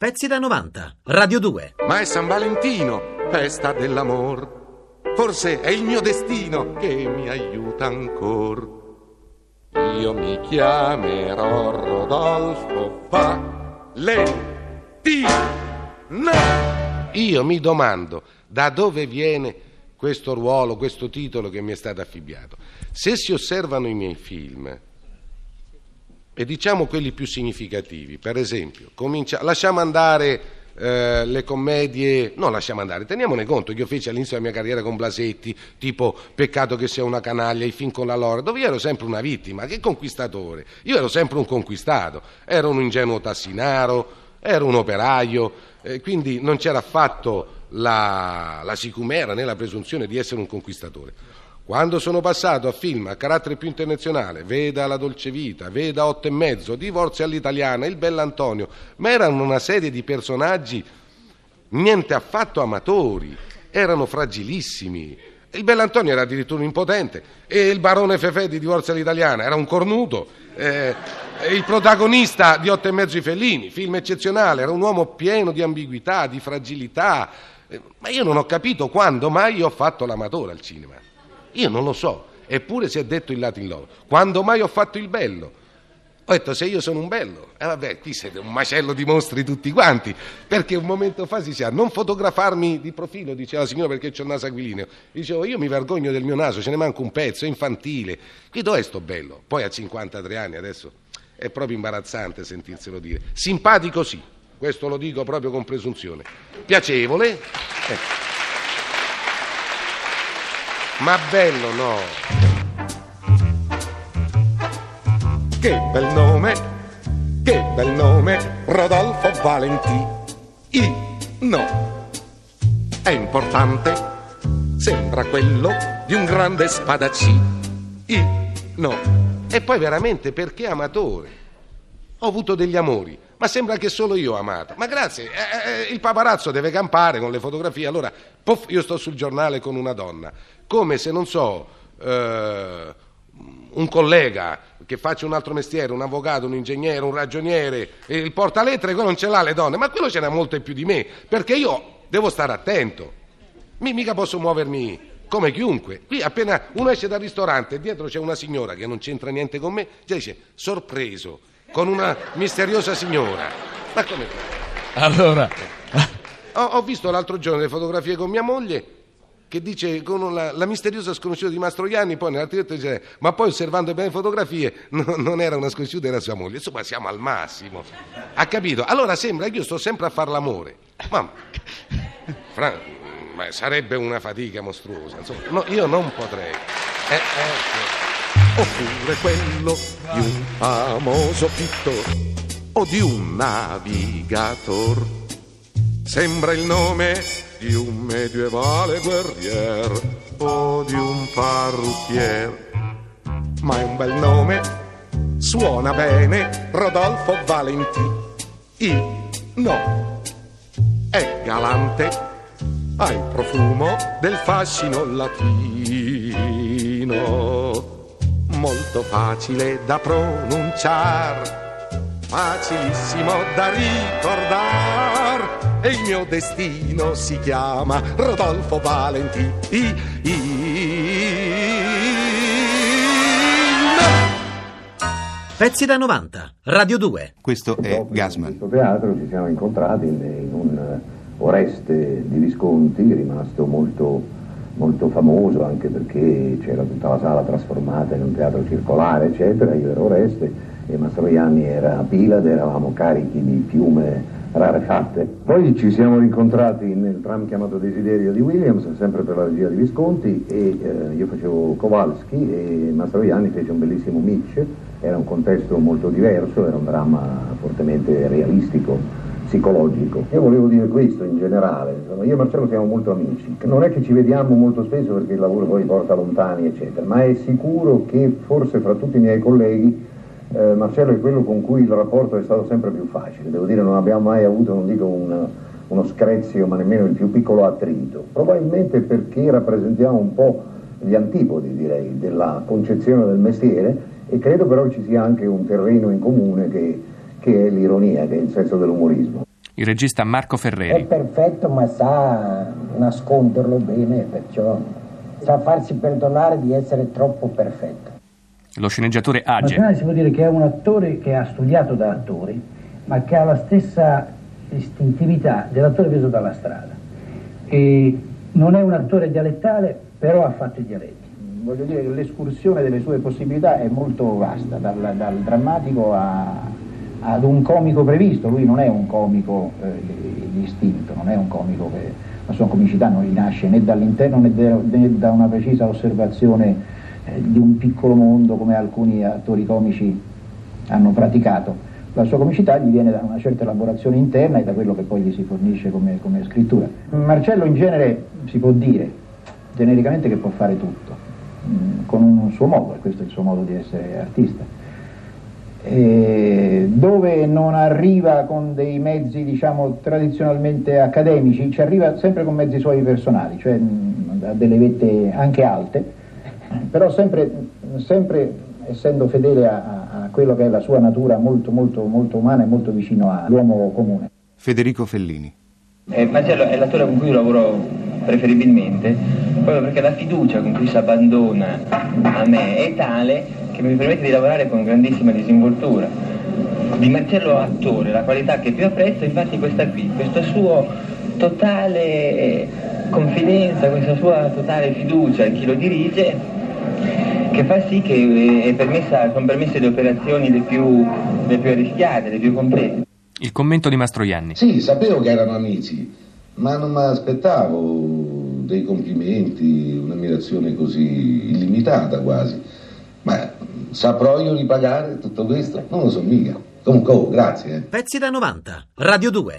Pezzi da 90. Radio 2. Ma è San Valentino, festa dell'amor. Forse è il mio destino che mi aiuta ancora. Io mi chiamerò Rodolfo Valentino. Io mi domando da dove viene questo ruolo, questo titolo che mi è stato affibbiato. Se si osservano i miei film, e diciamo quelli più significativi, per esempio, comincia, lasciamo andare eh, le commedie, no lasciamo andare, teniamone conto che io feci all'inizio della mia carriera con Blasetti, tipo Peccato che sia una canaglia, i film con la Lora, dove io ero sempre una vittima, che conquistatore, io ero sempre un conquistato, ero un ingenuo tassinaro, ero un operaio, eh, quindi non c'era affatto la, la sicumera né la presunzione di essere un conquistatore. Quando sono passato a film a carattere più internazionale, veda La Dolce Vita, veda Otto e Mezzo, Divorzi all'italiana, Il Bell'Antonio, ma erano una serie di personaggi niente affatto amatori, erano fragilissimi. Il Bell'Antonio era addirittura impotente e il barone Fefè di Divorzi all'italiana era un cornuto. Eh, il protagonista di Otto e Mezzo i Fellini, film eccezionale, era un uomo pieno di ambiguità, di fragilità. Eh, ma io non ho capito quando mai ho fatto l'amatore al cinema. Io non lo so, eppure si è detto il Latin Love. Quando mai ho fatto il bello? Ho detto se io sono un bello, e eh vabbè, qui siete un macello di mostri tutti quanti, perché un momento fa si sa, non fotografarmi di profilo, diceva la signora perché c'ho il naso aquilino. Dicevo, io mi vergogno del mio naso, ce ne manca un pezzo, è infantile. Qui dov'è sto bello? Poi a 53 anni adesso è proprio imbarazzante sentirselo dire. Simpatico sì, questo lo dico proprio con presunzione. Piacevole. Eh. Ma bello no. Che bel nome, che bel nome, Rodolfo Valentì. I, no. È importante, sembra quello di un grande spadaccì. I, no. E poi veramente perché amatore? Ho avuto degli amori, ma sembra che solo io ho amato. Ma grazie, eh, eh, il paparazzo deve campare con le fotografie. Allora, puff, io sto sul giornale con una donna come se non so, eh, un collega che faccia un altro mestiere, un avvocato, un ingegnere, un ragioniere, il portalettere, quello non ce l'ha le donne, ma quello ce n'ha molte più di me, perché io devo stare attento. Mi, mica posso muovermi come chiunque. Qui appena uno esce dal ristorante e dietro c'è una signora che non c'entra niente con me, già dice sorpreso, con una misteriosa signora. Ma come? Allora. Ho, ho visto l'altro giorno le fotografie con mia moglie che dice con la, la, misteriosa sconosciuta di Mastroianni, poi nell'articolo dice, ma poi osservando bene le fotografie no, non era una sconosciuta, era sua moglie. Insomma, siamo al massimo. Ha capito? Allora sembra che io sto sempre a fare l'amore. Ma, Fra, ma sarebbe una fatica mostruosa. Insomma, no, io non potrei. Eh, eh, Oppure quello di un famoso pittore o di un navigator. Sembra il nome di un medievale guerrier o di un parrucchier. Ma è un bel nome, suona bene Rodolfo Valentì. I no, è galante, ha il profumo del fascino latino, molto facile da pronunciare facilissimo da ricordare e il mio destino si chiama Rodolfo Valentì. Pezzi da 90, Radio 2. Questo è Dopo Gasman. In questo teatro ci siamo incontrati in, in un eh, Oreste di Visconti, rimasto molto, molto famoso anche perché c'era tutta la sala trasformata in un teatro circolare, eccetera. Io ero Oreste e Mastroianni era Pilade, eravamo carichi di piume rarefatte. Poi ci siamo rincontrati nel tram chiamato Desiderio di Williams, sempre per la regia di Visconti, e eh, io facevo Kowalski e Mastroianni fece un bellissimo Mitch, era un contesto molto diverso, era un dramma fortemente realistico, psicologico. Io volevo dire questo in generale, insomma, io e Marcello siamo molto amici, non è che ci vediamo molto spesso perché il lavoro poi porta lontani, eccetera, ma è sicuro che forse fra tutti i miei colleghi eh, Marcello è quello con cui il rapporto è stato sempre più facile, devo dire non abbiamo mai avuto, non dico un, uno screzio, ma nemmeno il più piccolo attrito, probabilmente perché rappresentiamo un po' gli antipodi direi della concezione del mestiere e credo però ci sia anche un terreno in comune che, che è l'ironia, che è il senso dell'umorismo. Il regista Marco È Ferreri. perfetto ma sa nasconderlo bene, perciò sa farsi perdonare di essere troppo perfetto. Lo sceneggiatore Age. Martinelli si può dire che è un attore che ha studiato da attori, ma che ha la stessa istintività dell'attore preso dalla strada. E non è un attore dialettale, però ha fatto i dialetti. Voglio dire che l'escursione delle sue possibilità è molto vasta, dal, dal drammatico a- ad un comico previsto. Lui non è un comico eh, distinto, non è un comico che la sua comicità non rinasce né dall'interno né, de- né da una precisa osservazione di un piccolo mondo come alcuni attori comici hanno praticato. La sua comicità gli viene da una certa elaborazione interna e da quello che poi gli si fornisce come, come scrittura. Marcello in genere si può dire genericamente che può fare tutto, mm, con un suo modo, e questo è il suo modo di essere artista. E dove non arriva con dei mezzi, diciamo, tradizionalmente accademici, ci arriva sempre con mezzi suoi personali, cioè mm, a delle vette anche alte, però sempre, sempre essendo fedele a, a- quello che è la sua natura molto, molto, molto umana e molto vicino all'uomo comune. Federico Fellini. Eh, Marcello è l'attore con cui lavoro preferibilmente, proprio perché la fiducia con cui si abbandona a me è tale che mi permette di lavorare con grandissima disinvoltura. Di Marcello attore, la qualità che più apprezzo è infatti questa qui, questa sua totale confidenza, questa sua totale fiducia in chi lo dirige, che fa sì che eh, è permessa- sono permesse le operazioni le più, le più arrischiate, le più complesse. Il commento di Mastroianni. Sì, sapevo che erano amici, ma non mi aspettavo dei complimenti, un'ammirazione così illimitata quasi. Ma saprò io ripagare tutto questo? Non lo so mica. Comunque, oh, grazie. eh. Pezzi da 90. Radio 2.